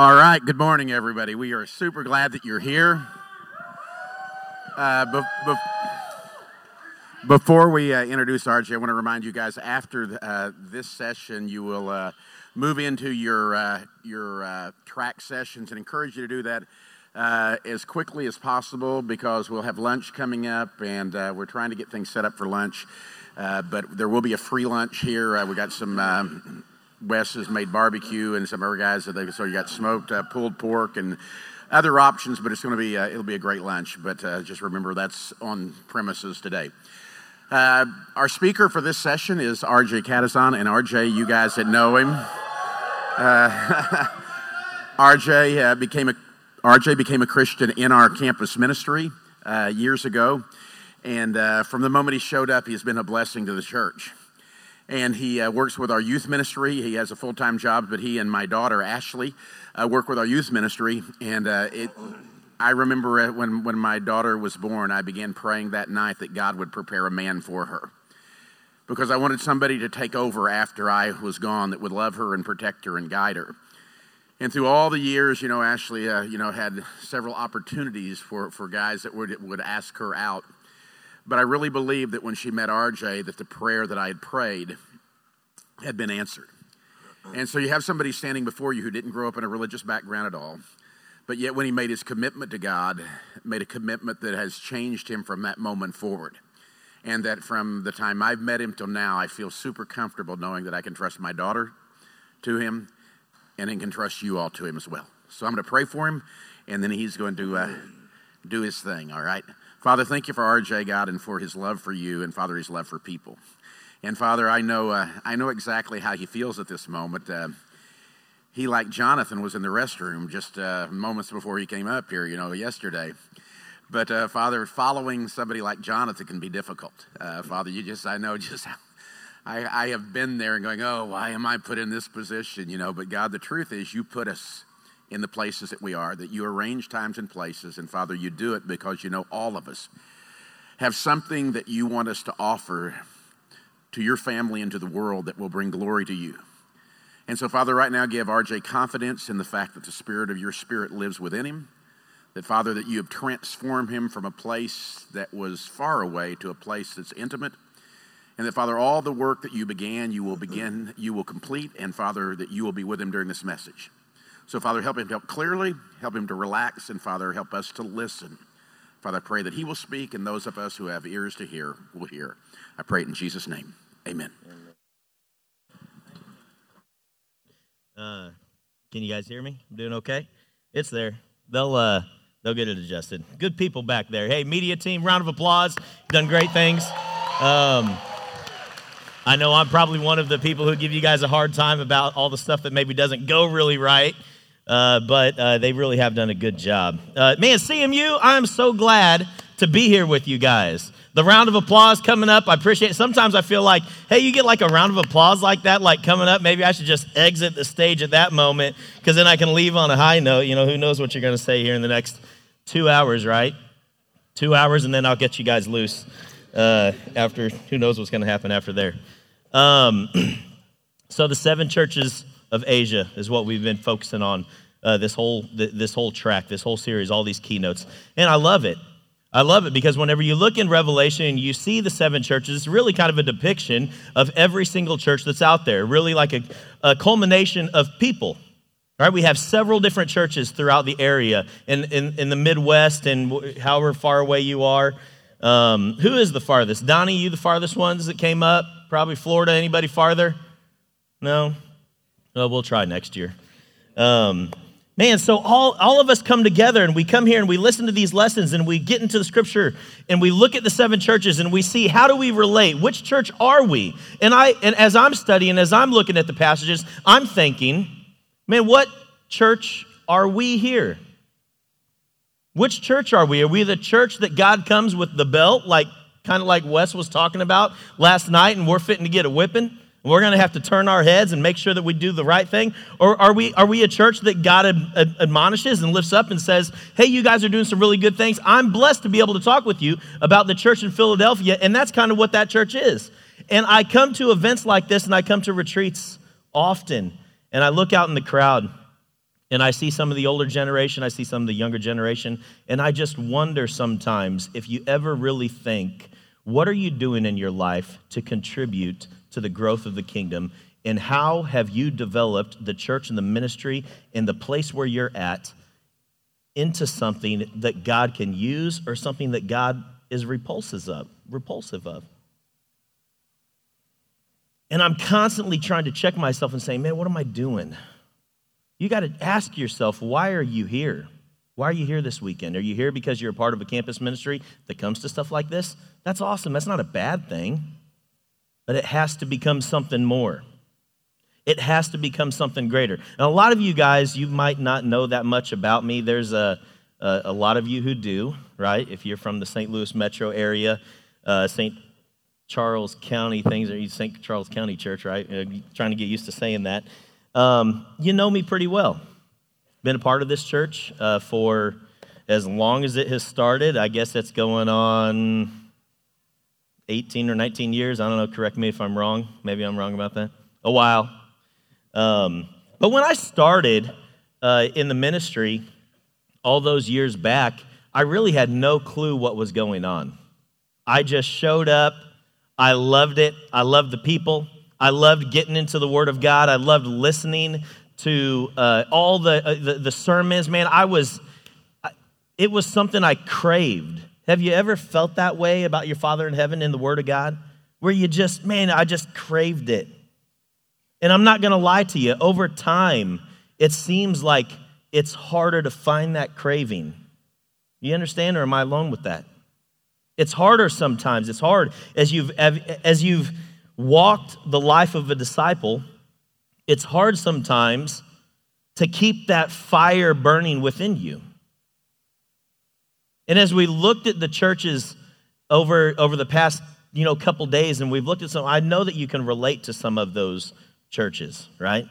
All right, good morning, everybody. We are super glad that you're here. Uh, be- be- before we uh, introduce RJ, I want to remind you guys after uh, this session, you will uh, move into your, uh, your uh, track sessions and encourage you to do that as quickly as possible because we'll have lunch coming up and we're trying to get things set up for lunch. but there will be a free lunch here. we got some um, Wes has made barbecue and some other guys that they so you got smoked uh, pulled pork and other options, but it's going to be uh, it'll be a great lunch. But uh, just remember that's on premises today. Uh, our speaker for this session is R.J. Catazon, and R.J. You guys that know him, uh, R.J. Uh, became a R.J. became a Christian in our campus ministry years ago, and from the moment he showed up, he's been a blessing to the church and he uh, works with our youth ministry. He has a full time job, but he and my daughter Ashley uh, work with our youth ministry. And uh, it, I remember uh, when when my daughter was born, I began praying that night that God would prepare a man for her, because I wanted somebody to take over after I was gone that would love her and protect her and guide her. And through all the years, you know, Ashley, uh, you know, had several opportunities for, for guys that would, would ask her out but I really believe that when she met RJ, that the prayer that I had prayed had been answered. And so you have somebody standing before you who didn't grow up in a religious background at all, but yet when he made his commitment to God, made a commitment that has changed him from that moment forward. And that from the time I've met him till now, I feel super comfortable knowing that I can trust my daughter to him and I can trust you all to him as well. So I'm going to pray for him, and then he's going to uh, do his thing, all right? Father, thank you for RJ, God, and for his love for you, and Father, his love for people. And Father, I know, uh, I know exactly how he feels at this moment. Uh, he, like Jonathan, was in the restroom just uh, moments before he came up here, you know, yesterday. But uh, Father, following somebody like Jonathan can be difficult. Uh, Father, you just, I know just I, I have been there and going, oh, why am I put in this position, you know? But God, the truth is, you put us in the places that we are, that you arrange times and places. And Father, you do it because you know all of us have something that you want us to offer to your family and to the world that will bring glory to you. And so, Father, right now, give RJ confidence in the fact that the Spirit of your Spirit lives within him. That, Father, that you have transformed him from a place that was far away to a place that's intimate. And that, Father, all the work that you began, you will begin, you will complete. And, Father, that you will be with him during this message. So, Father, help him to help clearly, help him to relax, and Father, help us to listen. Father, I pray that he will speak, and those of us who have ears to hear will hear. I pray it in Jesus' name. Amen. Uh, can you guys hear me? I'm doing okay? It's there. They'll uh, they'll get it adjusted. Good people back there. Hey, media team, round of applause. Done great things. Um, I know I'm probably one of the people who give you guys a hard time about all the stuff that maybe doesn't go really right. Uh, but uh, they really have done a good job. Uh, man, CMU, I'm so glad to be here with you guys. The round of applause coming up, I appreciate it. Sometimes I feel like, hey, you get like a round of applause like that, like coming up, maybe I should just exit the stage at that moment because then I can leave on a high note. You know, who knows what you're going to say here in the next two hours, right? Two hours, and then I'll get you guys loose uh, after, who knows what's going to happen after there. Um, so the seven churches of Asia is what we've been focusing on uh, this whole this whole track, this whole series, all these keynotes, and I love it. I love it because whenever you look in Revelation and you see the seven churches, it's really kind of a depiction of every single church that's out there, really like a, a culmination of people. Right? We have several different churches throughout the area in, in, in the Midwest and however far away you are. Um, who is the farthest? Donnie, you the farthest ones that came up? Probably Florida. Anybody farther? No? Well, we'll try next year. Um, man, so all, all of us come together and we come here and we listen to these lessons and we get into the scripture and we look at the seven churches and we see how do we relate? Which church are we? And I and as I'm studying, as I'm looking at the passages, I'm thinking, man, what church are we here? Which church are we? Are we the church that God comes with the belt, like kind of like Wes was talking about last night, and we're fitting to get a whipping? We're going to have to turn our heads and make sure that we do the right thing? Or are we, are we a church that God ad- admonishes and lifts up and says, hey, you guys are doing some really good things. I'm blessed to be able to talk with you about the church in Philadelphia. And that's kind of what that church is. And I come to events like this and I come to retreats often. And I look out in the crowd And I see some of the older generation, I see some of the younger generation, and I just wonder sometimes if you ever really think, what are you doing in your life to contribute to the growth of the kingdom? And how have you developed the church and the ministry and the place where you're at into something that God can use or something that God is repulsive of, repulsive of? And I'm constantly trying to check myself and say, man, what am I doing? You got to ask yourself, why are you here? Why are you here this weekend? Are you here because you're a part of a campus ministry that comes to stuff like this? That's awesome. That's not a bad thing. But it has to become something more. It has to become something greater. And a lot of you guys, you might not know that much about me. There's a, a, a lot of you who do, right? If you're from the St. Louis metro area, uh, St. Charles County things, or St. Charles County Church, right? Uh, trying to get used to saying that. Um, you know me pretty well. Been a part of this church uh, for as long as it has started. I guess that's going on 18 or 19 years. I don't know. Correct me if I'm wrong. Maybe I'm wrong about that. A while. Um, but when I started uh, in the ministry all those years back, I really had no clue what was going on. I just showed up I loved it. I loved the people. I loved getting into the Word of God. I loved listening to uh, all the, uh, the, the sermons. Man, I was. It was something I craved. Have you ever felt that way about your Father in heaven in the Word of God? Where you just, man, I just craved it. And I'm not going to lie to you. Over time, it seems like it's harder to find that craving. You understand, or am I alone with that? It's harder sometimes. It's hard as you've as you've walked the life of a disciple. It's hard sometimes to keep that fire burning within you. And as we looked at the churches over over the past, you know, couple days and we've looked at some I know that you can relate to some of those churches, right?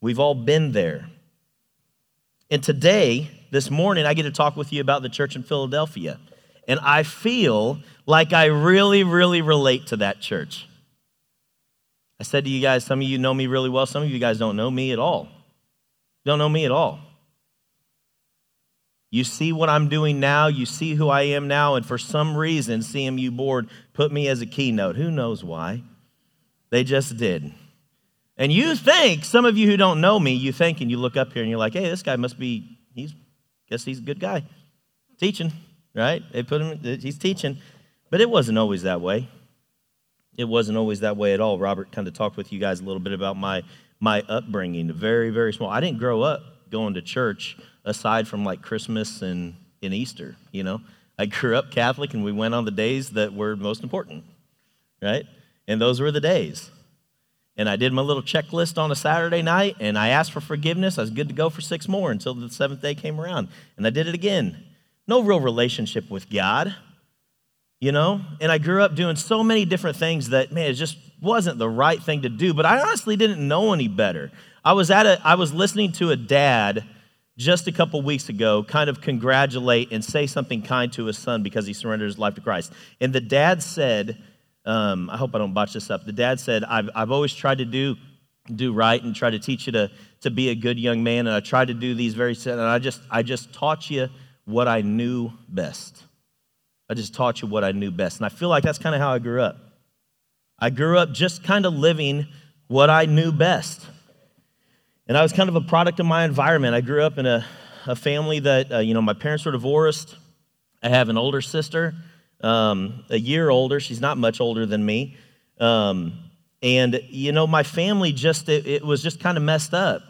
We've all been there. And today, this morning, I get to talk with you about the church in Philadelphia. And I feel like I really, really relate to that church. I said to you guys, some of you know me really well, some of you guys don't know me at all. Don't know me at all. You see what I'm doing now, you see who I am now, and for some reason, CMU board put me as a keynote. Who knows why? They just did. And you think, some of you who don't know me, you think and you look up here and you're like, hey, this guy must be, he's, guess he's a good guy. Teaching right? They put him, he's teaching. But it wasn't always that way. It wasn't always that way at all. Robert kind of talked with you guys a little bit about my, my upbringing. Very, very small. I didn't grow up going to church aside from like Christmas and, and Easter, you know. I grew up Catholic and we went on the days that were most important, right? And those were the days. And I did my little checklist on a Saturday night and I asked for forgiveness. I was good to go for six more until the seventh day came around. And I did it again no real relationship with God, you know? And I grew up doing so many different things that, man, it just wasn't the right thing to do, but I honestly didn't know any better. I was at a, I was listening to a dad just a couple weeks ago kind of congratulate and say something kind to his son because he surrendered his life to Christ. And the dad said, um, I hope I don't botch this up. The dad said, I've, I've always tried to do do right and try to teach you to, to be a good young man. And I tried to do these very, things. and I just, I just taught you what I knew best. I just taught you what I knew best. And I feel like that's kind of how I grew up. I grew up just kind of living what I knew best. And I was kind of a product of my environment. I grew up in a, a family that, uh, you know, my parents were divorced. I have an older sister, um, a year older. She's not much older than me. Um, and, you know, my family just, it, it was just kind of messed up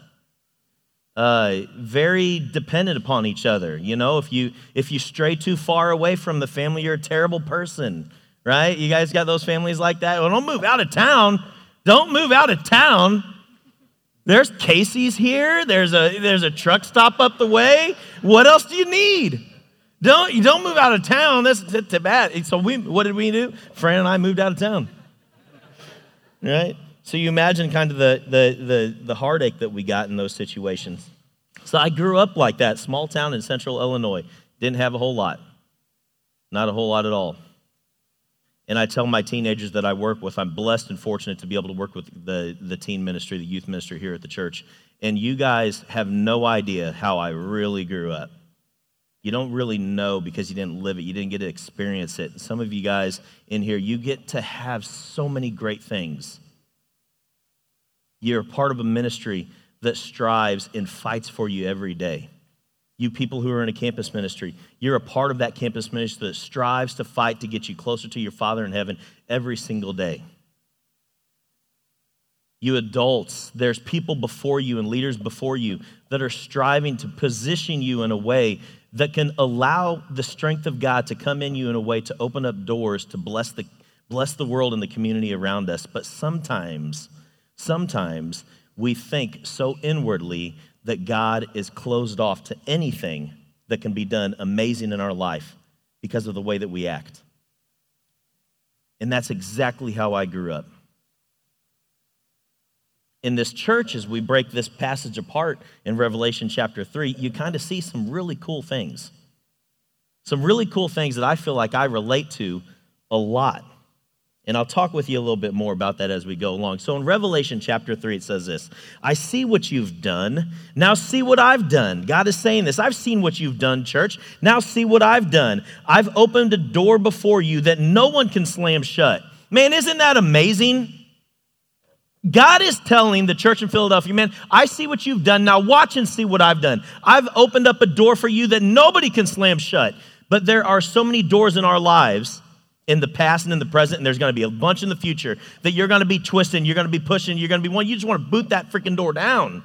uh, very dependent upon each other. You know, if you if you stray too far away from the family, you're a terrible person, right? You guys got those families like that. Well, don't move out of town. Don't move out of town. There's Casey's here. There's a there's a truck stop up the way. What else do you need? Don't you don't move out of town. That's too bad. So we what did we do? Fran and I moved out of town. Right? So you imagine kind of the, the, the, the heartache that we got in those situations. So I grew up like that, small town in central Illinois. Didn't have a whole lot. Not a whole lot at all. And I tell my teenagers that I work with, I'm blessed and fortunate to be able to work with the, the teen ministry, the youth ministry here at the church. And you guys have no idea how I really grew up. You don't really know because you didn't live it, you didn't get to experience it. Some of you guys in here, you get to have so many great things. You're part of a ministry that strives and fights for you every day. You people who are in a campus ministry, you're a part of that campus ministry that strives to fight to get you closer to your Father in heaven every single day. You adults, there's people before you and leaders before you that are striving to position you in a way that can allow the strength of God to come in you in a way to open up doors to bless the, bless the world and the community around us. But sometimes, sometimes we think so inwardly that God is closed off to anything that can be done amazing in our life because of the way that we act. And that's exactly how I grew up in this church, as we break this passage apart in Revelation chapter 3, you kind of see some really cool things. Some really cool things that I feel like I relate to a lot. And I'll talk with you a little bit more about that as we go along. So in Revelation chapter 3, it says this I see what you've done. Now see what I've done. God is saying this. I've seen what you've done, church. Now see what I've done. I've opened a door before you that no one can slam shut. Man, isn't that amazing? God is telling the church in Philadelphia, man, I see what you've done. Now watch and see what I've done. I've opened up a door for you that nobody can slam shut. But there are so many doors in our lives in the past and in the present, and there's going to be a bunch in the future that you're going to be twisting, you're going to be pushing, you're going to be one. You just want to boot that freaking door down.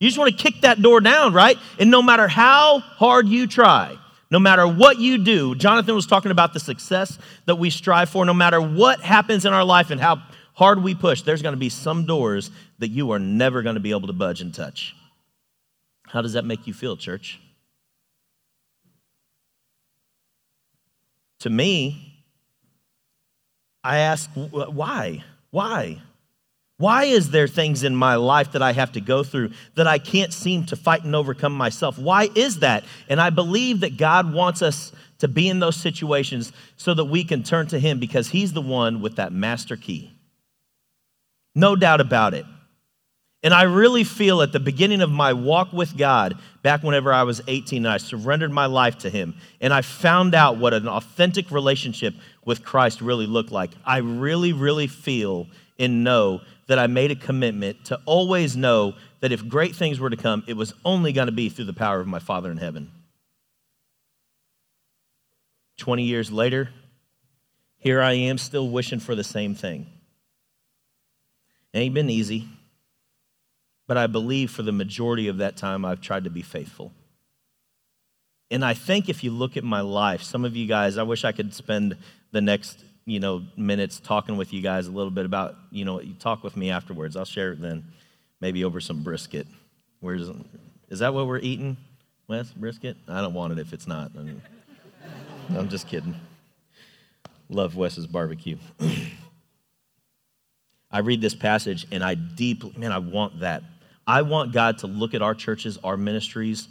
You just want to kick that door down, right? And no matter how hard you try, no matter what you do, Jonathan was talking about the success that we strive for, no matter what happens in our life and how hard we push, there's going to be some doors that you are never going to be able to budge and touch. How does that make you feel, church? To me, I ask, why? Why? Why is there things in my life that I have to go through that I can't seem to fight and overcome myself? Why is that? And I believe that God wants us to be in those situations so that we can turn to Him because He's the one with that master key. No doubt about it. And I really feel at the beginning of my walk with God, back whenever I was 18, and I surrendered my life to Him, and I found out what an authentic relationship with Christ really looked like. I really, really feel and know that I made a commitment to always know that if great things were to come, it was only going to be through the power of my Father in heaven. 20 years later, here I am still wishing for the same thing. It ain't been easy, but I believe for the majority of that time I've tried to be faithful. And I think if you look at my life, some of you guys, I wish I could spend the next, you know, minutes talking with you guys a little bit about, you know, you talk with me afterwards. I'll share it then, maybe over some brisket. Where's is that what we're eating? Wes, brisket? I don't want it if it's not. I mean, I'm just kidding. Love Wes's barbecue. I read this passage and I deeply, man, I want that. I want God to look at our churches, our ministries,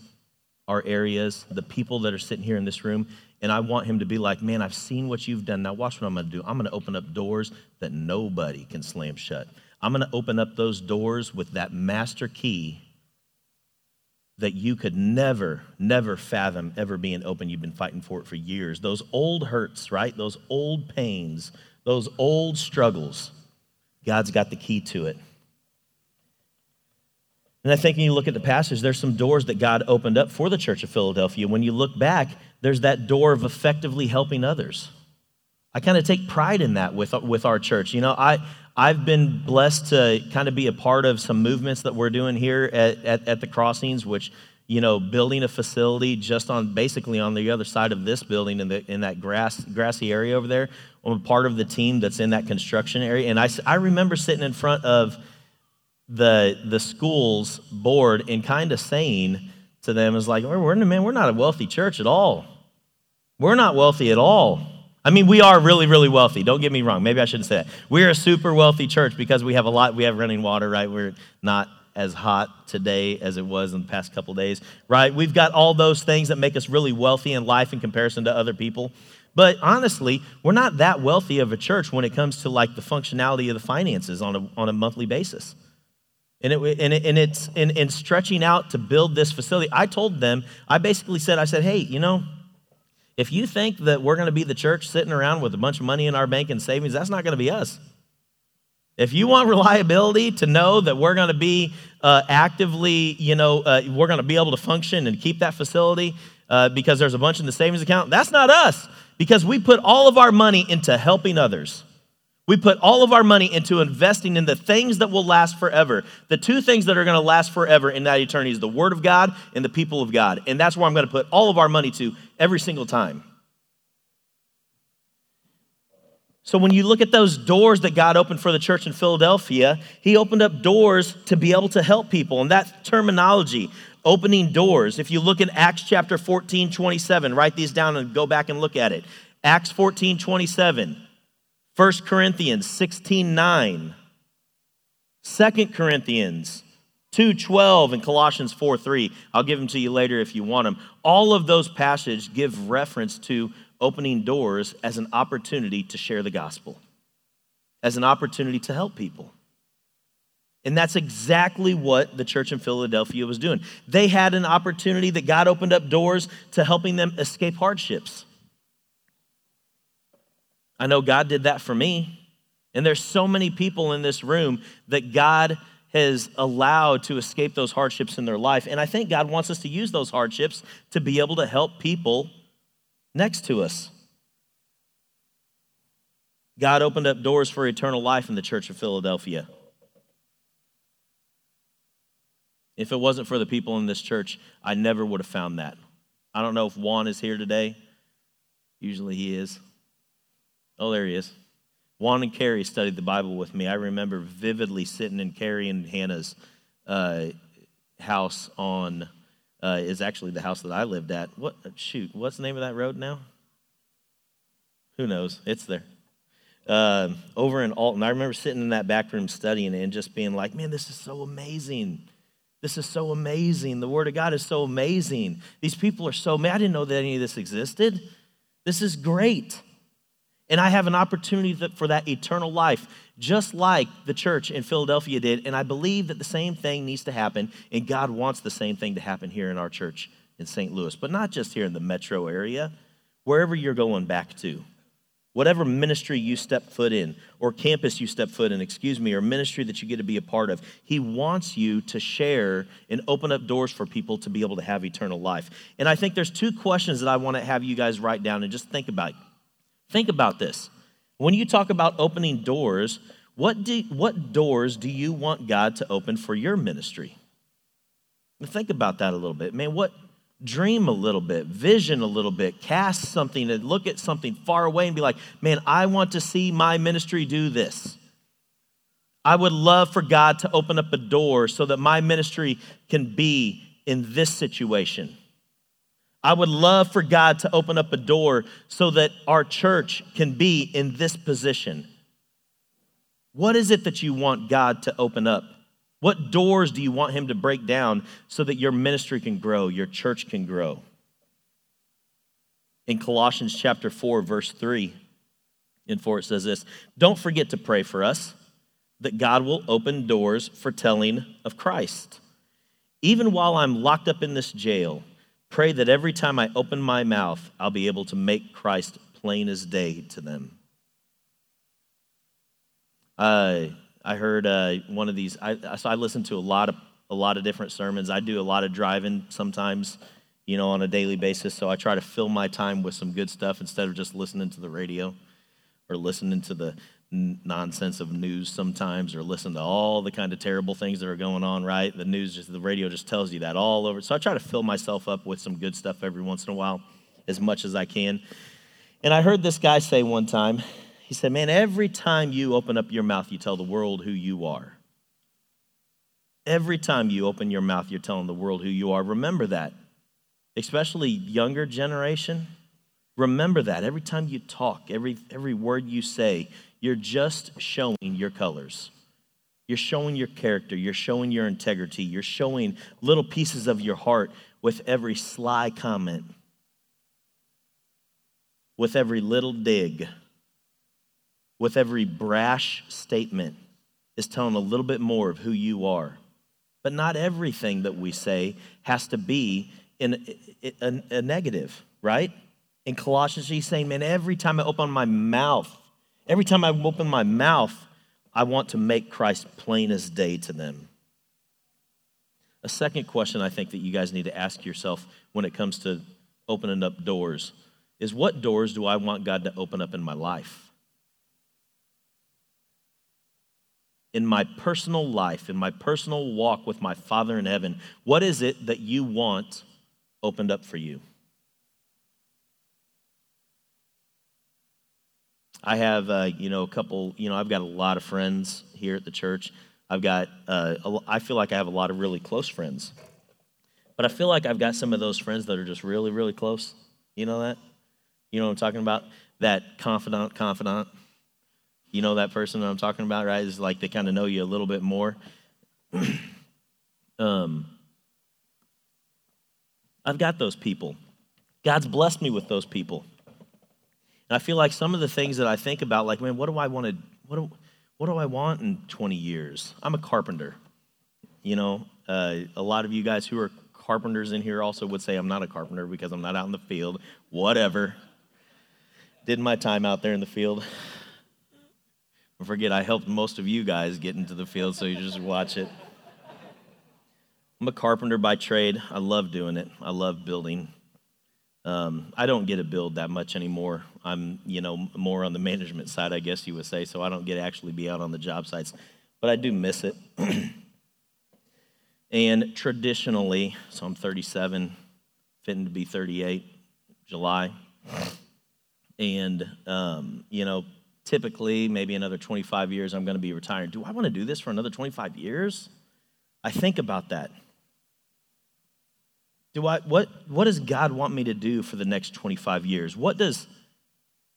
our areas, the people that are sitting here in this room, and I want Him to be like, man, I've seen what you've done. Now, watch what I'm going to do. I'm going to open up doors that nobody can slam shut. I'm going to open up those doors with that master key that you could never, never fathom ever being open. You've been fighting for it for years. Those old hurts, right? Those old pains, those old struggles God's got the key to it. And I think when you look at the passage, there's some doors that God opened up for the church of Philadelphia. When you look back, there's that door of effectively helping others. I kind of take pride in that with, with our church. You know, I, I've been blessed to kind of be a part of some movements that we're doing here at, at, at the crossings, which, you know, building a facility just on basically on the other side of this building in, the, in that grass, grassy area over there I'm a part of the team that's in that construction area. And I, I remember sitting in front of the, the school's board and kind of saying to them, is like, we're, man, we're not a wealthy church at all. We're not wealthy at all. I mean, we are really, really wealthy. Don't get me wrong. Maybe I shouldn't say that. We're a super wealthy church because we have a lot. We have running water, right? We're not as hot today as it was in the past couple days, right? We've got all those things that make us really wealthy in life in comparison to other people. But honestly, we're not that wealthy of a church when it comes to like the functionality of the finances on a, on a monthly basis. And, it, and, it, and it's in, in stretching out to build this facility. I told them, I basically said, I said, hey, you know, if you think that we're going to be the church sitting around with a bunch of money in our bank and savings, that's not going to be us. If you want reliability to know that we're going to be uh, actively, you know, uh, we're going to be able to function and keep that facility uh, because there's a bunch in the savings account, that's not us because we put all of our money into helping others. We put all of our money into investing in the things that will last forever. The two things that are going to last forever in that eternity is the Word of God and the people of God. And that's where I'm going to put all of our money to every single time. So when you look at those doors that God opened for the church in Philadelphia, He opened up doors to be able to help people. And that terminology, opening doors, if you look in Acts chapter 14, 27, write these down and go back and look at it. Acts 14, 27. 1 Corinthians 16 9, 2 Corinthians 2 12, and Colossians 4 3. I'll give them to you later if you want them. All of those passages give reference to opening doors as an opportunity to share the gospel, as an opportunity to help people. And that's exactly what the church in Philadelphia was doing. They had an opportunity that God opened up doors to helping them escape hardships. I know God did that for me. And there's so many people in this room that God has allowed to escape those hardships in their life. And I think God wants us to use those hardships to be able to help people next to us. God opened up doors for eternal life in the church of Philadelphia. If it wasn't for the people in this church, I never would have found that. I don't know if Juan is here today. Usually he is. Oh, there he is. Juan and Carrie studied the Bible with me. I remember vividly sitting in Carrie and Hannah's uh, house on, uh, is actually the house that I lived at. What, shoot, what's the name of that road now? Who knows? It's there. Uh, over in Alton, I remember sitting in that back room studying and just being like, man, this is so amazing. This is so amazing. The Word of God is so amazing. These people are so, man, I didn't know that any of this existed. This is great. And I have an opportunity for that eternal life, just like the church in Philadelphia did. And I believe that the same thing needs to happen, and God wants the same thing to happen here in our church in St. Louis, but not just here in the metro area, wherever you're going back to. Whatever ministry you step foot in, or campus you step foot in, excuse me, or ministry that you get to be a part of, He wants you to share and open up doors for people to be able to have eternal life. And I think there's two questions that I want to have you guys write down and just think about. Think about this. When you talk about opening doors, what, do, what doors do you want God to open for your ministry? Think about that a little bit. Man, what dream a little bit, vision a little bit, cast something and look at something far away and be like, man, I want to see my ministry do this. I would love for God to open up a door so that my ministry can be in this situation. I would love for God to open up a door so that our church can be in this position. What is it that you want God to open up? What doors do you want Him to break down so that your ministry can grow, your church can grow? In Colossians chapter 4, verse 3 and 4, it says this Don't forget to pray for us that God will open doors for telling of Christ. Even while I'm locked up in this jail, Pray that every time I open my mouth, I'll be able to make Christ plain as day to them. Uh, I heard uh, one of these. I, so I listen to a lot of a lot of different sermons. I do a lot of driving sometimes, you know, on a daily basis. So I try to fill my time with some good stuff instead of just listening to the radio or listening to the nonsense of news sometimes or listen to all the kind of terrible things that are going on right? The news just the radio just tells you that all over. So i try to fill myself up with some good stuff every once in a while as much as i can. And i heard this guy say one time he said man every time you open up your mouth you tell the world who you are. Every time you open your mouth you're telling the world who you are. Remember that especially younger generation remember that every time you talk every every word you say you're just showing your colors. You're showing your character. You're showing your integrity. You're showing little pieces of your heart with every sly comment. with every little dig, with every brash statement, is telling a little bit more of who you are. But not everything that we say has to be in a, a, a negative, right? In Colossians, he's saying, man, every time I open my mouth, every time I open my mouth, I want to make Christ plain as day to them. A second question I think that you guys need to ask yourself when it comes to opening up doors is what doors do I want God to open up in my life? In my personal life, in my personal walk with my Father in heaven, what is it that you want opened up for you? I have, uh, you know, a couple, you know, I've got a lot of friends here at the church. I've got, uh, a, I feel like I have a lot of really close friends. But I feel like I've got some of those friends that are just really, really close. You know that? You know what I'm talking about? That confidant, confidant. You know that person that I'm talking about, right? Is like they kind of know you a little bit more. um, I've got those people. God's blessed me with those people. And I feel like some of the things that I think about, like, man, what do I want to, what do, what do I want in 20 years? I'm a carpenter. You know, uh, a lot of you guys who are carpenters in here also would say I'm not a carpenter because I'm not out in the field. Whatever. Did my time out there in the field. Don't forget, I helped most of you guys get into the field, so you just watch it. I'm a carpenter by trade. I love doing it. I love building. Um, I don't get to build that much anymore. I'm, you know, more on the management side, I guess you would say, so I don't get to actually be out on the job sites, but I do miss it. and traditionally, so I'm 37, fitting to be 38, July, and um, you know, typically maybe another 25 years I'm going to be retired. Do I want to do this for another 25 years? I think about that. Do I, what, what does God want me to do for the next 25 years? What does,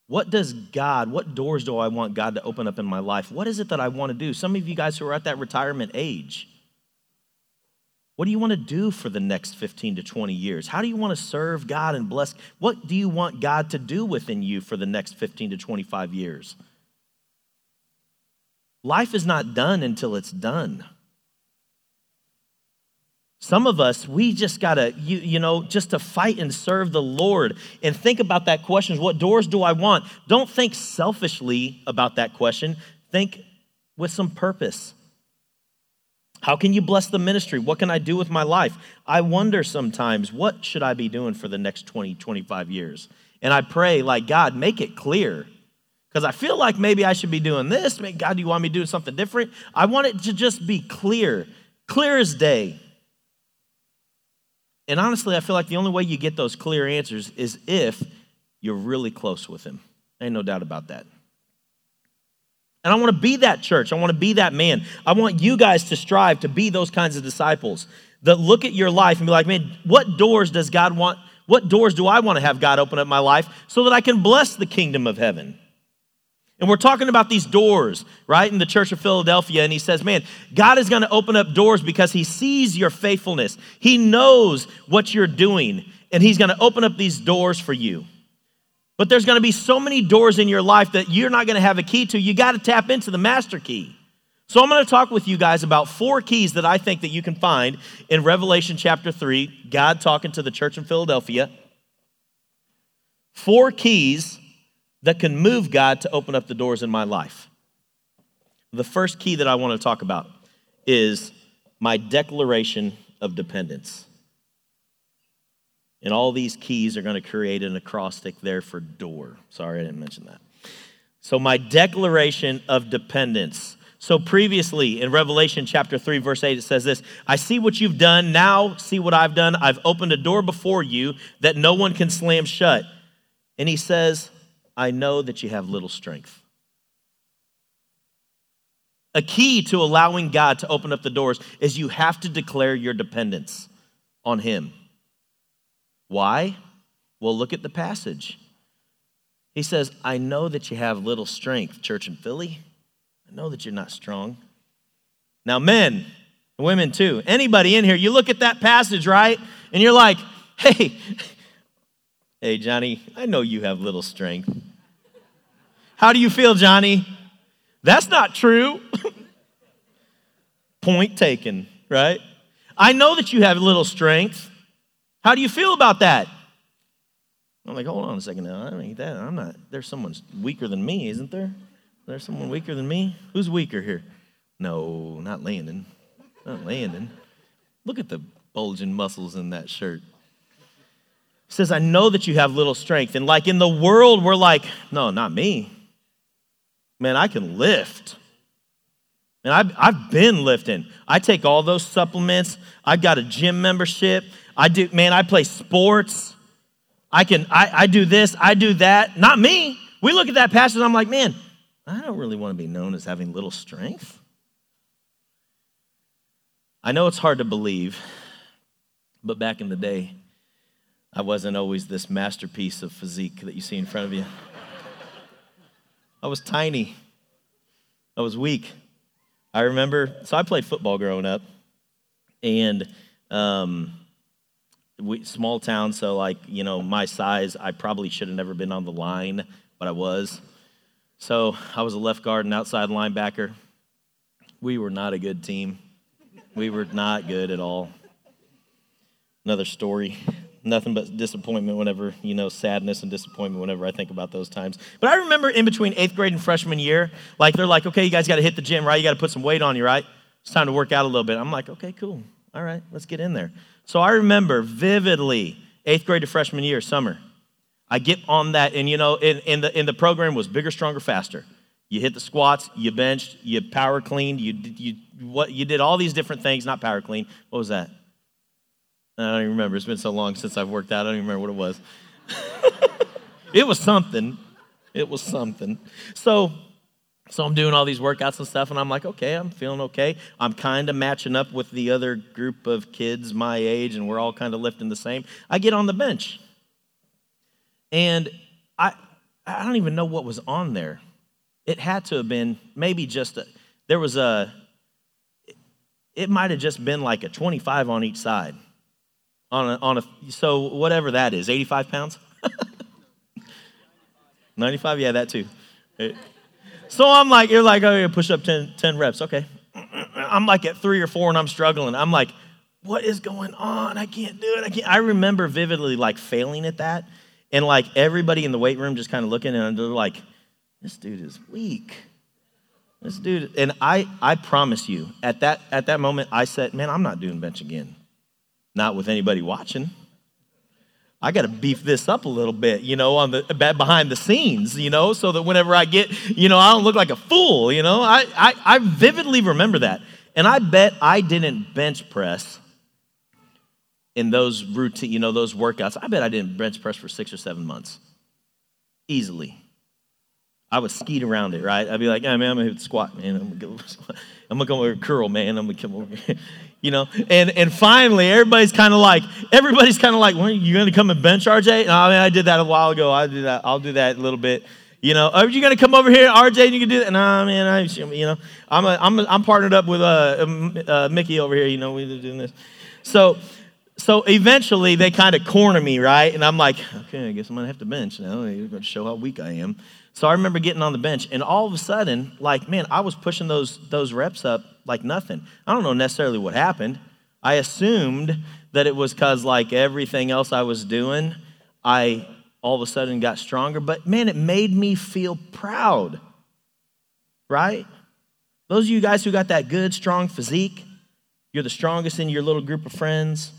what does God, what doors do I want God to open up in my life? What is it that I want to do? Some of you guys who are at that retirement age, what do you want to do for the next 15 to 20 years? How do you want to serve God and bless? What do you want God to do within you for the next 15 to 25 years? Life is not done until it's done. Some of us, we just gotta, you, you know, just to fight and serve the Lord and think about that question what doors do I want? Don't think selfishly about that question. Think with some purpose. How can you bless the ministry? What can I do with my life? I wonder sometimes, what should I be doing for the next 20, 25 years? And I pray, like, God, make it clear. Because I feel like maybe I should be doing this. God, do you want me to do something different? I want it to just be clear, clear as day. And honestly, I feel like the only way you get those clear answers is if you're really close with Him. Ain't no doubt about that. And I want to be that church. I want to be that man. I want you guys to strive to be those kinds of disciples that look at your life and be like, man, what doors does God want? What doors do I want to have God open up my life so that I can bless the kingdom of heaven? And we're talking about these doors, right, in the church of Philadelphia. And he says, man, God is going to open up doors because he sees your faithfulness. He knows what you're doing, and he's going to open up these doors for you. But there's going to be so many doors in your life that you're not going to have a key to. You got to tap into the master key. So I'm going to talk with you guys about four keys that I think that you can find in Revelation chapter 3, God talking to the church in Philadelphia. Four keys that can move God to open up the doors in my life. The first key that I want to talk about is my declaration of dependence. And all these keys are going to create an acrostic there for door. Sorry, I didn't mention that. So, my declaration of dependence. So, previously in Revelation chapter 3, verse 8, it says this I see what you've done. Now, see what I've done. I've opened a door before you that no one can slam shut. And he says, I know that you have little strength. A key to allowing God to open up the doors is you have to declare your dependence on Him. Why? Well, look at the passage. He says, I know that you have little strength, church in Philly. I know that you're not strong. Now, men, women too, anybody in here, you look at that passage, right? And you're like, hey, Hey, Johnny, I know you have little strength. How do you feel, Johnny? That's not true. Point taken, right? I know that you have little strength. How do you feel about that? I'm like, hold on a second now. I don't need that. I'm not, there's someone weaker than me, isn't there? There's someone weaker than me? Who's weaker here? No, not Landon. Not Landon. Look at the bulging muscles in that shirt. Says, I know that you have little strength. And like in the world, we're like, no, not me. Man, I can lift. And I've, I've been lifting. I take all those supplements. I've got a gym membership. I do, man, I play sports. I can, I, I do this, I do that. Not me. We look at that passage, I'm like, man, I don't really want to be known as having little strength. I know it's hard to believe, but back in the day, I wasn't always this masterpiece of physique that you see in front of you. I was tiny. I was weak. I remember, so I played football growing up, and um, we, small town, so like, you know, my size, I probably should have never been on the line, but I was. So I was a left guard and outside linebacker. We were not a good team. We were not good at all. Another story. Nothing but disappointment whenever, you know, sadness and disappointment whenever I think about those times. But I remember in between eighth grade and freshman year, like they're like, okay, you guys got to hit the gym, right? You got to put some weight on you, right? It's time to work out a little bit. I'm like, okay, cool. All right, let's get in there. So I remember vividly eighth grade to freshman year, summer. I get on that, and you know, in, in, the, in the program was bigger, stronger, faster. You hit the squats, you benched, you power cleaned, you, you, what, you did all these different things, not power clean. What was that? I don't even remember. It's been so long since I've worked out, I don't even remember what it was. it was something. It was something. So, so I'm doing all these workouts and stuff, and I'm like, okay, I'm feeling okay. I'm kind of matching up with the other group of kids my age, and we're all kind of lifting the same. I get on the bench, and I, I don't even know what was on there. It had to have been maybe just a, there was a, it might have just been like a 25 on each side. On a, on a, so whatever that is, 85 pounds? 95? Yeah, that too. So I'm like, you're like, oh, yeah, push up 10, 10 reps. Okay. I'm like at three or four and I'm struggling. I'm like, what is going on? I can't do it. I can't. I remember vividly like failing at that. And like everybody in the weight room just kind of looking and they're like, this dude is weak. This dude, and I, I promise you, at that, at that moment, I said, man, I'm not doing bench again. Not with anybody watching. I got to beef this up a little bit, you know, on the behind the scenes, you know, so that whenever I get, you know, I don't look like a fool, you know. I, I, I vividly remember that. And I bet I didn't bench press in those routine, you know, those workouts. I bet I didn't bench press for six or seven months. Easily. I would skeet around it, right? I'd be like, yeah, man, I'm gonna hit squat, man. I'm gonna, I'm gonna come over curl, man. I'm gonna come over here. You know? And and finally, everybody's kind of like, everybody's kind of like, well, you gonna come and bench RJ? No, I mean, I did that a while ago. I do that. I'll do that a little bit. You know, are you gonna come over here, RJ? And you can do that? Nah, man. I, you know, I'm a, I'm a, I'm partnered up with uh, um, uh, Mickey over here. You know, we're doing this. So so eventually they kind of corner me, right? And I'm like, okay, I guess I'm gonna have to bench now. You're gonna show how weak I am. So I remember getting on the bench, and all of a sudden, like, man, I was pushing those those reps up like nothing. I don't know necessarily what happened. I assumed that it was because like everything else I was doing, I all of a sudden got stronger. But man, it made me feel proud. Right? Those of you guys who got that good, strong physique, you're the strongest in your little group of friends.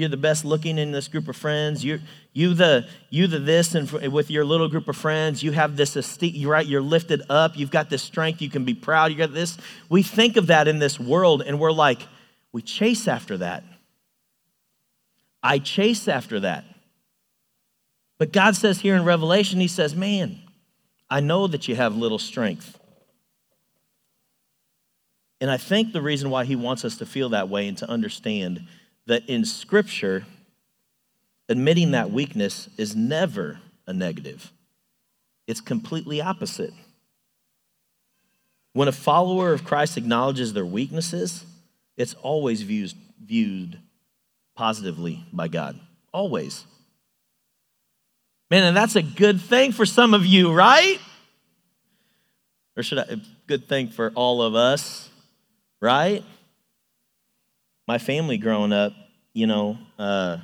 You're the best looking in this group of friends. You, you the, you the this, and with your little group of friends, you have this esteem. Right, you're lifted up. You've got this strength. You can be proud. You got this. We think of that in this world, and we're like, we chase after that. I chase after that. But God says here in Revelation, He says, "Man, I know that you have little strength." And I think the reason why He wants us to feel that way and to understand that in Scripture, admitting that weakness is never a negative, it's completely opposite. When a follower of Christ acknowledges their weaknesses, it's always viewed, viewed positively by God. Always. Man, and that's a good thing for some of you, right? Or should I, good thing for all of us, right? My family growing up, you know, uh,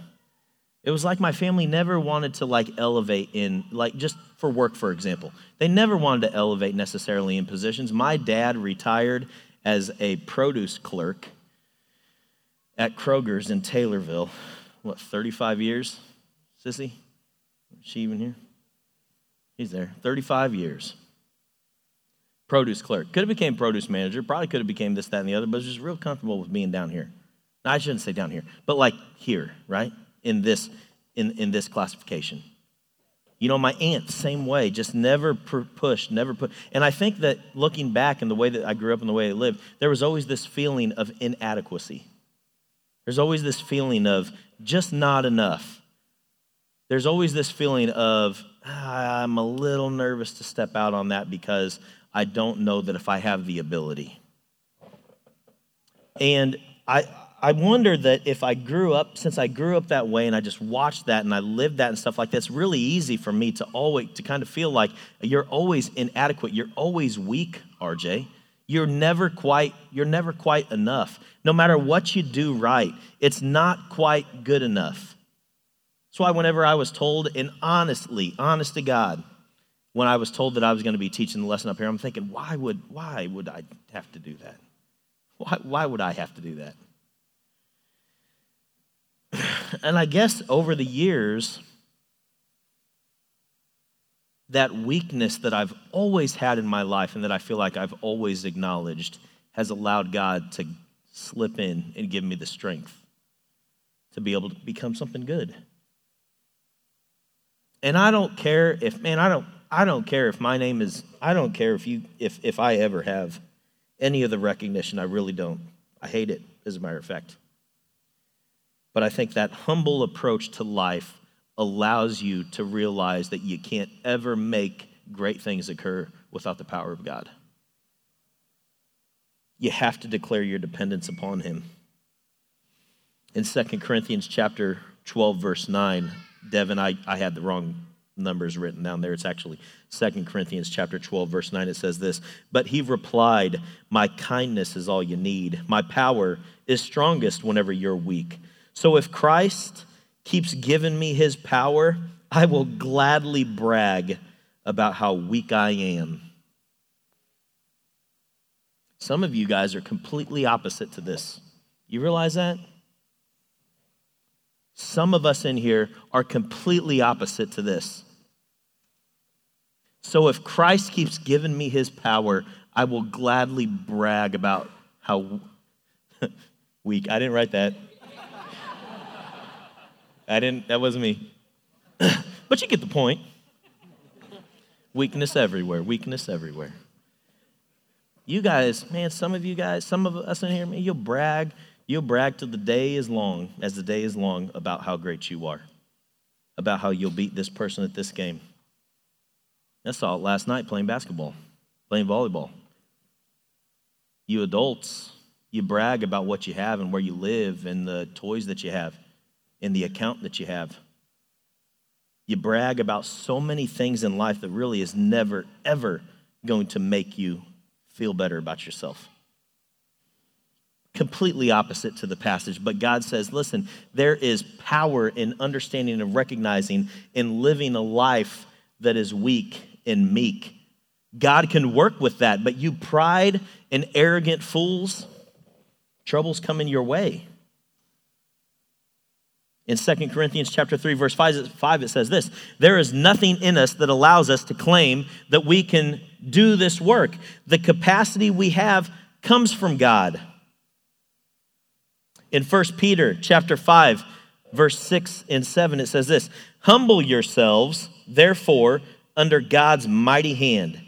it was like my family never wanted to like elevate in, like just for work, for example. They never wanted to elevate necessarily in positions. My dad retired as a produce clerk at Kroger's in Taylorville. What, 35 years? Sissy? Is she even here? He's there. 35 years. Produce clerk. Could have became produce manager. Probably could have became this, that, and the other, but was just real comfortable with being down here. I shouldn't say down here, but like here, right? In this, in, in this classification. You know, my aunt, same way, just never pushed, never put. And I think that looking back in the way that I grew up and the way I lived, there was always this feeling of inadequacy. There's always this feeling of just not enough. There's always this feeling of, ah, I'm a little nervous to step out on that because I don't know that if I have the ability. And I, I wonder that if I grew up, since I grew up that way and I just watched that and I lived that and stuff like that, it's really easy for me to always, to kind of feel like you're always inadequate. You're always weak, RJ. You're never quite, you're never quite enough. No matter what you do right, it's not quite good enough. That's why whenever I was told, and honestly, honest to God, when I was told that I was going to be teaching the lesson up here, I'm thinking, why would, why would I have to do that? Why, why would I have to do that? And I guess over the years, that weakness that I've always had in my life and that I feel like I've always acknowledged has allowed God to slip in and give me the strength to be able to become something good. And I don't care if man, I don't I don't care if my name is I don't care if you if if I ever have any of the recognition. I really don't. I hate it, as a matter of fact. But I think that humble approach to life allows you to realize that you can't ever make great things occur without the power of God. You have to declare your dependence upon him. In 2 Corinthians chapter 12, verse 9, Devin, I, I had the wrong numbers written down there. It's actually 2 Corinthians chapter 12, verse 9. It says this, But he replied, My kindness is all you need. My power is strongest whenever you're weak. So if Christ keeps giving me his power, I will gladly brag about how weak I am. Some of you guys are completely opposite to this. You realize that? Some of us in here are completely opposite to this. So if Christ keeps giving me his power, I will gladly brag about how weak. I didn't write that. I didn't, that wasn't me. but you get the point. Weakness everywhere, weakness everywhere. You guys, man, some of you guys, some of us in here, man, you'll brag, you'll brag till the day is long, as the day is long, about how great you are, about how you'll beat this person at this game. I saw it last night playing basketball, playing volleyball. You adults, you brag about what you have and where you live and the toys that you have in the account that you have. You brag about so many things in life that really is never, ever going to make you feel better about yourself. Completely opposite to the passage, but God says, listen, there is power in understanding and recognizing in living a life that is weak and meek. God can work with that, but you pride and arrogant fools, trouble's coming your way. In 2 Corinthians chapter 3 verse 5 it says this, there is nothing in us that allows us to claim that we can do this work. The capacity we have comes from God. In 1 Peter chapter 5 verse 6 and 7 it says this, humble yourselves therefore under God's mighty hand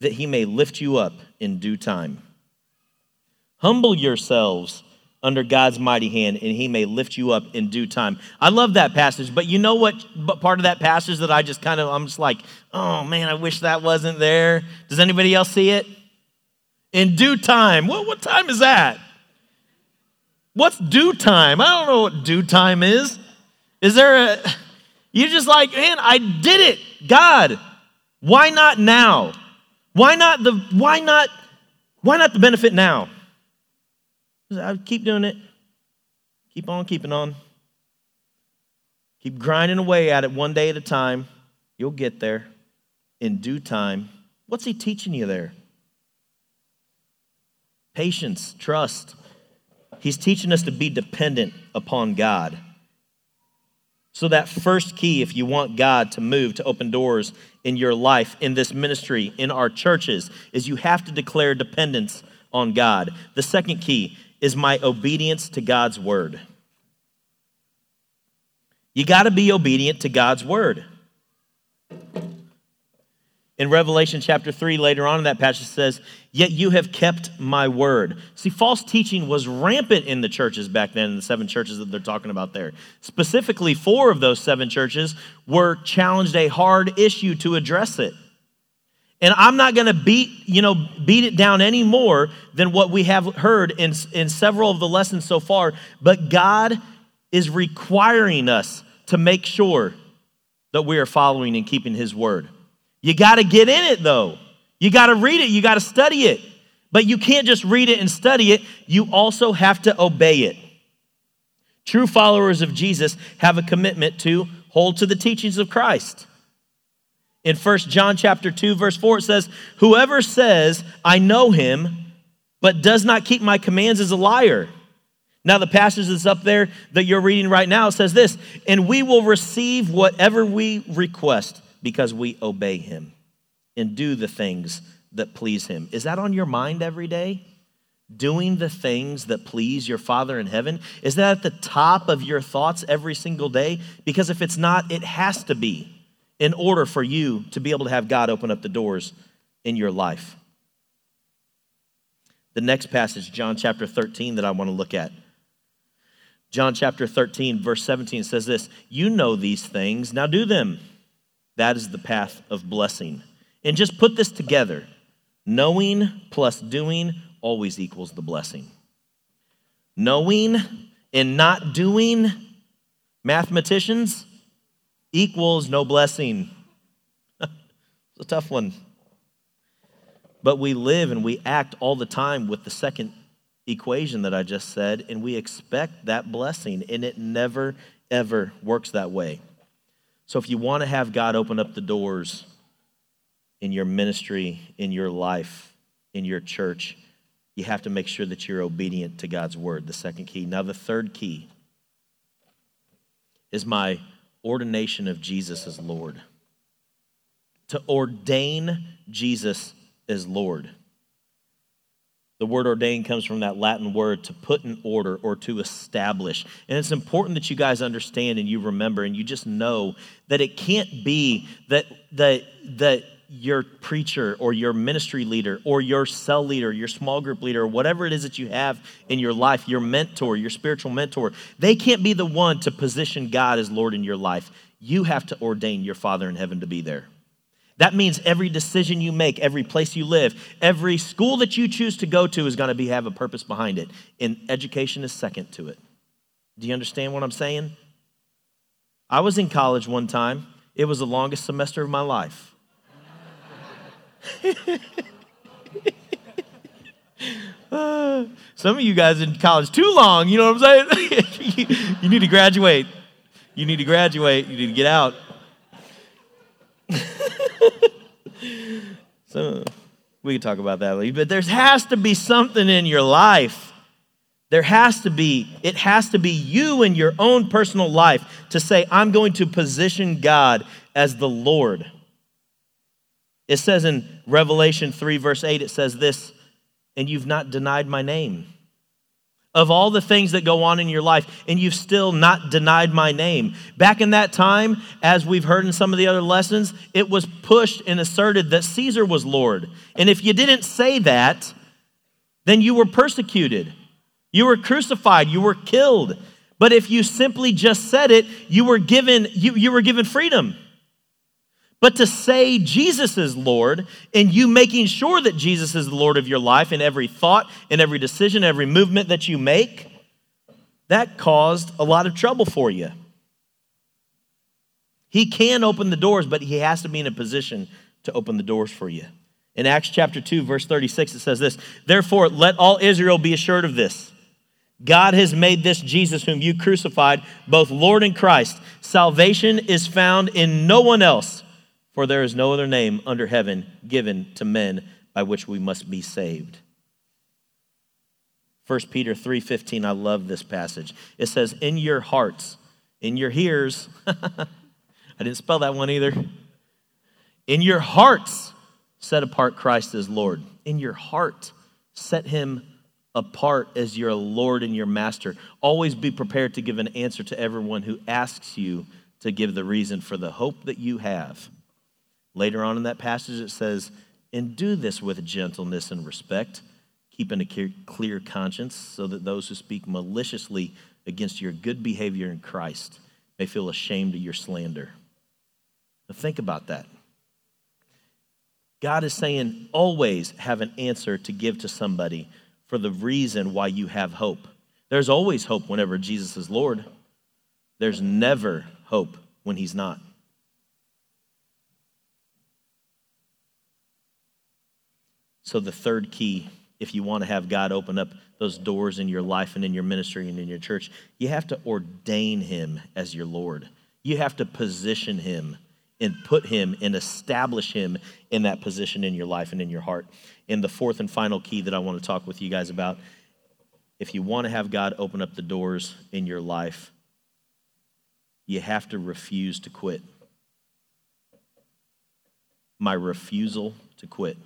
that he may lift you up in due time. Humble yourselves under God's mighty hand, and he may lift you up in due time. I love that passage, but you know what but part of that passage that I just kind of, I'm just like, oh man, I wish that wasn't there. Does anybody else see it? In due time. What, what time is that? What's due time? I don't know what due time is. Is there a, You're just like, man, I did it. God, why not now? Why not the why not why not the benefit now? I uh, keep doing it. Keep on keeping on. Keep grinding away at it one day at a time. You'll get there in due time. What's he teaching you there? Patience, trust. He's teaching us to be dependent upon God. So, that first key, if you want God to move to open doors in your life, in this ministry, in our churches, is you have to declare dependence on God. The second key is my obedience to God's word. You got to be obedient to God's word. In Revelation chapter 3, later on in that passage, says, Yet you have kept my word. See, false teaching was rampant in the churches back then, in the seven churches that they're talking about there. Specifically, four of those seven churches were challenged a hard issue to address it. And I'm not going to beat, you know, beat it down any more than what we have heard in, in several of the lessons so far. But God is requiring us to make sure that we are following and keeping His word. You got to get in it though. You got to read it, you got to study it. But you can't just read it and study it, you also have to obey it. True followers of Jesus have a commitment to hold to the teachings of Christ. In 1 John chapter 2 verse 4 it says, "Whoever says, I know him, but does not keep my commands is a liar." Now the passage that's up there that you're reading right now says this, "And we will receive whatever we request because we obey him and do the things that please him. Is that on your mind every day? Doing the things that please your Father in heaven? Is that at the top of your thoughts every single day? Because if it's not, it has to be in order for you to be able to have God open up the doors in your life. The next passage, John chapter 13, that I want to look at. John chapter 13, verse 17 says this You know these things, now do them. That is the path of blessing. And just put this together knowing plus doing always equals the blessing. Knowing and not doing, mathematicians, equals no blessing. it's a tough one. But we live and we act all the time with the second equation that I just said, and we expect that blessing, and it never, ever works that way. So if you want to have God open up the doors in your ministry, in your life, in your church, you have to make sure that you're obedient to God's word, the second key. Now, the third key is my ordination of Jesus as Lord. To ordain Jesus as Lord. The word ordain comes from that Latin word to put in order or to establish. And it's important that you guys understand and you remember and you just know that it can't be that, that, that your preacher or your ministry leader or your cell leader, your small group leader, or whatever it is that you have in your life, your mentor, your spiritual mentor, they can't be the one to position God as Lord in your life. You have to ordain your Father in heaven to be there. That means every decision you make, every place you live, every school that you choose to go to is going to be have a purpose behind it. And education is second to it. Do you understand what I'm saying? I was in college one time. It was the longest semester of my life. some of you guys in college too long, you know what I'm saying? you need to graduate. You need to graduate. You need to get out. so we can talk about that. But there has to be something in your life. There has to be, it has to be you in your own personal life to say, I'm going to position God as the Lord. It says in Revelation 3, verse 8, it says this, and you've not denied my name of all the things that go on in your life, and you've still not denied my name. Back in that time, as we've heard in some of the other lessons, it was pushed and asserted that Caesar was Lord. And if you didn't say that, then you were persecuted, you were crucified, you were killed. But if you simply just said it, you were given, you, you were given freedom. But to say Jesus is Lord and you making sure that Jesus is the Lord of your life in every thought, in every decision, every movement that you make, that caused a lot of trouble for you. He can open the doors, but he has to be in a position to open the doors for you. In Acts chapter 2, verse 36, it says this Therefore, let all Israel be assured of this. God has made this Jesus, whom you crucified, both Lord and Christ. Salvation is found in no one else, for there is no other name under heaven given to men by which we must be saved. 1 Peter 3:15 I love this passage. It says in your hearts, in your ears. I didn't spell that one either. In your hearts set apart Christ as Lord. In your heart set him apart as your Lord and your master. Always be prepared to give an answer to everyone who asks you to give the reason for the hope that you have. Later on in that passage it says, "And do this with gentleness and respect." keeping a clear conscience so that those who speak maliciously against your good behavior in Christ may feel ashamed of your slander. Now, think about that. God is saying, always have an answer to give to somebody for the reason why you have hope. There's always hope whenever Jesus is Lord, there's never hope when he's not. So, the third key if you want to have God open up those doors in your life and in your ministry and in your church, you have to ordain him as your Lord. You have to position him and put him and establish him in that position in your life and in your heart. And the fourth and final key that I want to talk with you guys about if you want to have God open up the doors in your life, you have to refuse to quit. My refusal to quit.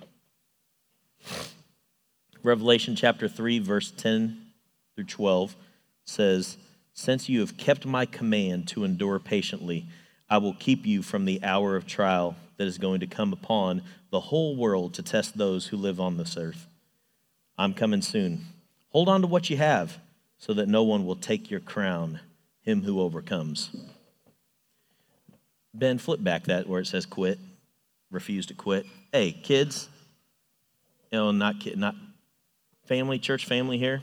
Revelation chapter 3, verse 10 through 12 says, Since you have kept my command to endure patiently, I will keep you from the hour of trial that is going to come upon the whole world to test those who live on this earth. I'm coming soon. Hold on to what you have so that no one will take your crown, him who overcomes. Ben, flip back that where it says quit, refuse to quit. Hey, kids, you know, not kid, not family, church family here?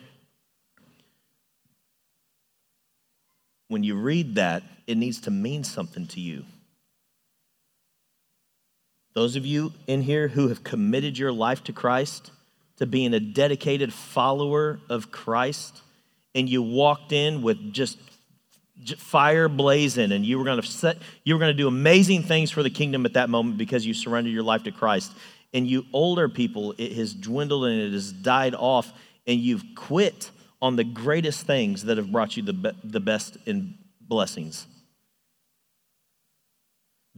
When you read that, it needs to mean something to you. Those of you in here who have committed your life to Christ, to being a dedicated follower of Christ, and you walked in with just fire blazing and you were going to set you were going to do amazing things for the kingdom at that moment because you surrendered your life to Christ and you older people, it has dwindled and it has died off, and you've quit on the greatest things that have brought you the, be- the best in blessings.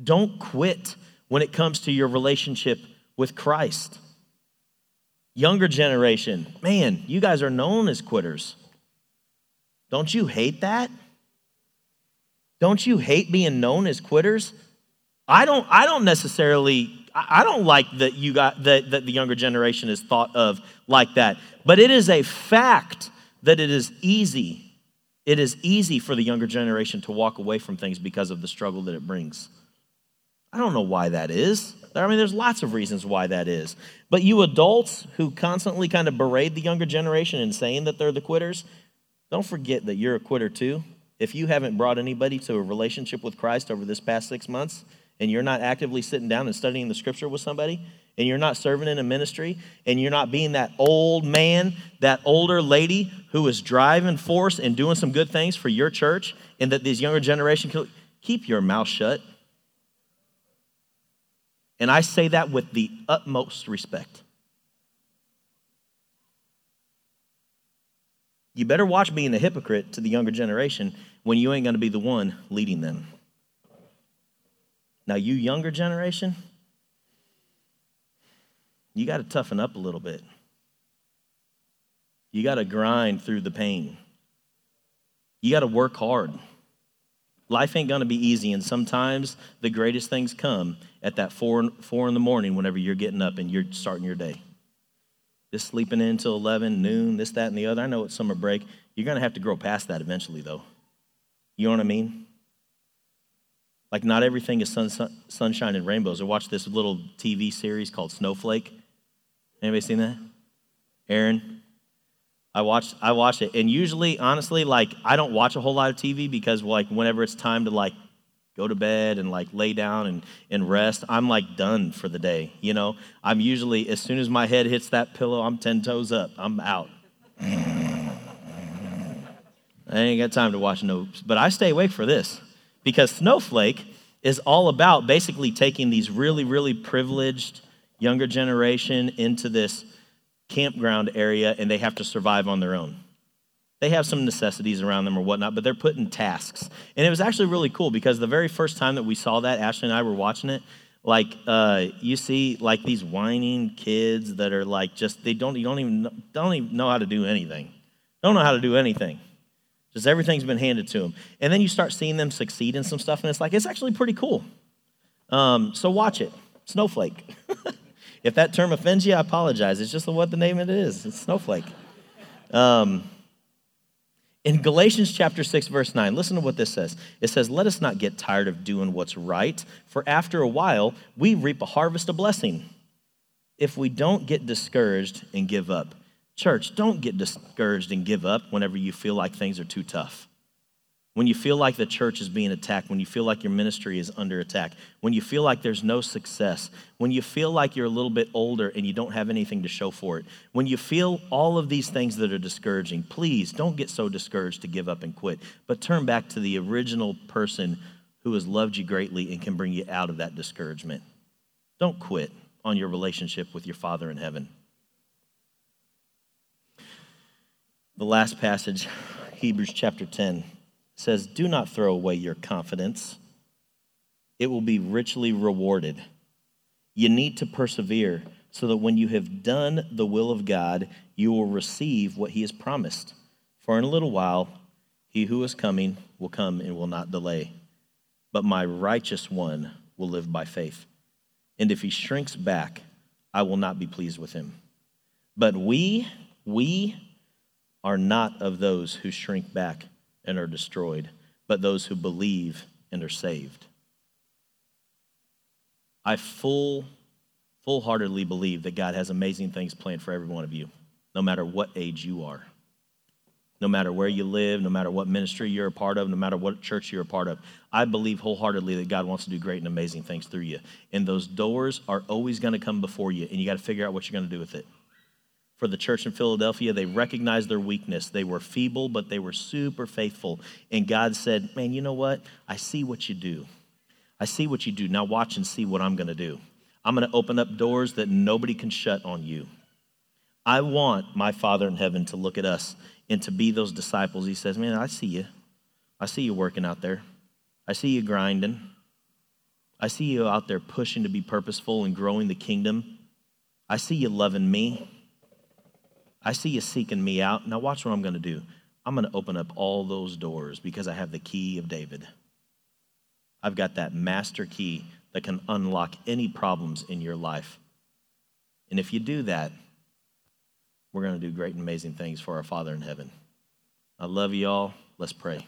Don't quit when it comes to your relationship with Christ. Younger generation, man, you guys are known as quitters. Don't you hate that? Don't you hate being known as quitters? I don't I don't necessarily I don't like that you got that, that the younger generation is thought of like that. But it is a fact that it is easy. It is easy for the younger generation to walk away from things because of the struggle that it brings. I don't know why that is. I mean, there's lots of reasons why that is. But you adults who constantly kind of berate the younger generation and saying that they're the quitters, don't forget that you're a quitter too. If you haven't brought anybody to a relationship with Christ over this past six months, and you're not actively sitting down and studying the scripture with somebody, and you're not serving in a ministry, and you're not being that old man, that older lady who is driving force and doing some good things for your church, and that these younger generation can keep your mouth shut. And I say that with the utmost respect. You better watch being a hypocrite to the younger generation when you ain't going to be the one leading them. Now, you younger generation, you got to toughen up a little bit. You got to grind through the pain. You got to work hard. Life ain't going to be easy, and sometimes the greatest things come at that four, four in the morning whenever you're getting up and you're starting your day. This sleeping in until 11, noon, this, that, and the other. I know it's summer break. You're going to have to grow past that eventually, though. You know what I mean? Like, not everything is sun, sun, sunshine and rainbows. I watched this little TV series called Snowflake. Anybody seen that? Aaron? I watched I watched it. And usually, honestly, like I don't watch a whole lot of TV because like whenever it's time to like go to bed and like lay down and, and rest, I'm like done for the day. You know, I'm usually, as soon as my head hits that pillow, I'm 10 toes up, I'm out. I ain't got time to watch no, but I stay awake for this because Snowflake is all about basically taking these really, really privileged younger generation into this campground area and they have to survive on their own. They have some necessities around them or whatnot, but they're put in tasks. And it was actually really cool because the very first time that we saw that, Ashley and I were watching it, like uh, you see like these whining kids that are like just they don't you don't even don't even know how to do anything don't know how to do anything just everything's been handed to them and then you start seeing them succeed in some stuff and it's like it's actually pretty cool um, so watch it snowflake if that term offends you i apologize it's just what the name of it is it's snowflake um, in Galatians chapter 6, verse 9, listen to what this says. It says, Let us not get tired of doing what's right, for after a while we reap a harvest of blessing. If we don't get discouraged and give up. Church, don't get discouraged and give up whenever you feel like things are too tough when you feel like the church is being attacked, when you feel like your ministry is under attack, when you feel like there's no success, when you feel like you're a little bit older and you don't have anything to show for it, when you feel all of these things that are discouraging, please don't get so discouraged to give up and quit, but turn back to the original person who has loved you greatly and can bring you out of that discouragement. Don't quit on your relationship with your Father in heaven. The last passage, Hebrews chapter 10 says, Do not throw away your confidence, it will be richly rewarded. You need to persevere so that when you have done the will of God, you will receive what He has promised. For in a little while, He who is coming will come and will not delay. But my righteous one will live by faith. And if he shrinks back, I will not be pleased with him. But we, we are not of those who shrink back and are destroyed, but those who believe and are saved. I full, full-heartedly believe that God has amazing things planned for every one of you, no matter what age you are, no matter where you live, no matter what ministry you're a part of, no matter what church you're a part of. I believe wholeheartedly that God wants to do great and amazing things through you. And those doors are always going to come before you, and you got to figure out what you're going to do with it for the church in Philadelphia. They recognized their weakness. They were feeble, but they were super faithful. And God said, Man, you know what? I see what you do. I see what you do. Now watch and see what I'm going to do. I'm going to open up doors that nobody can shut on you. I want my Father in heaven to look at us and to be those disciples. He says, Man, I see you. I see you working out there. I see you grinding. I see you out there pushing to be purposeful and growing the kingdom. I see you loving me. I see you seeking me out. Now, watch what I'm going to do. I'm going to open up all those doors because I have the key of David. I've got that master key that can unlock any problems in your life. And if you do that, we're going to do great and amazing things for our Father in heaven. I love you all. Let's pray.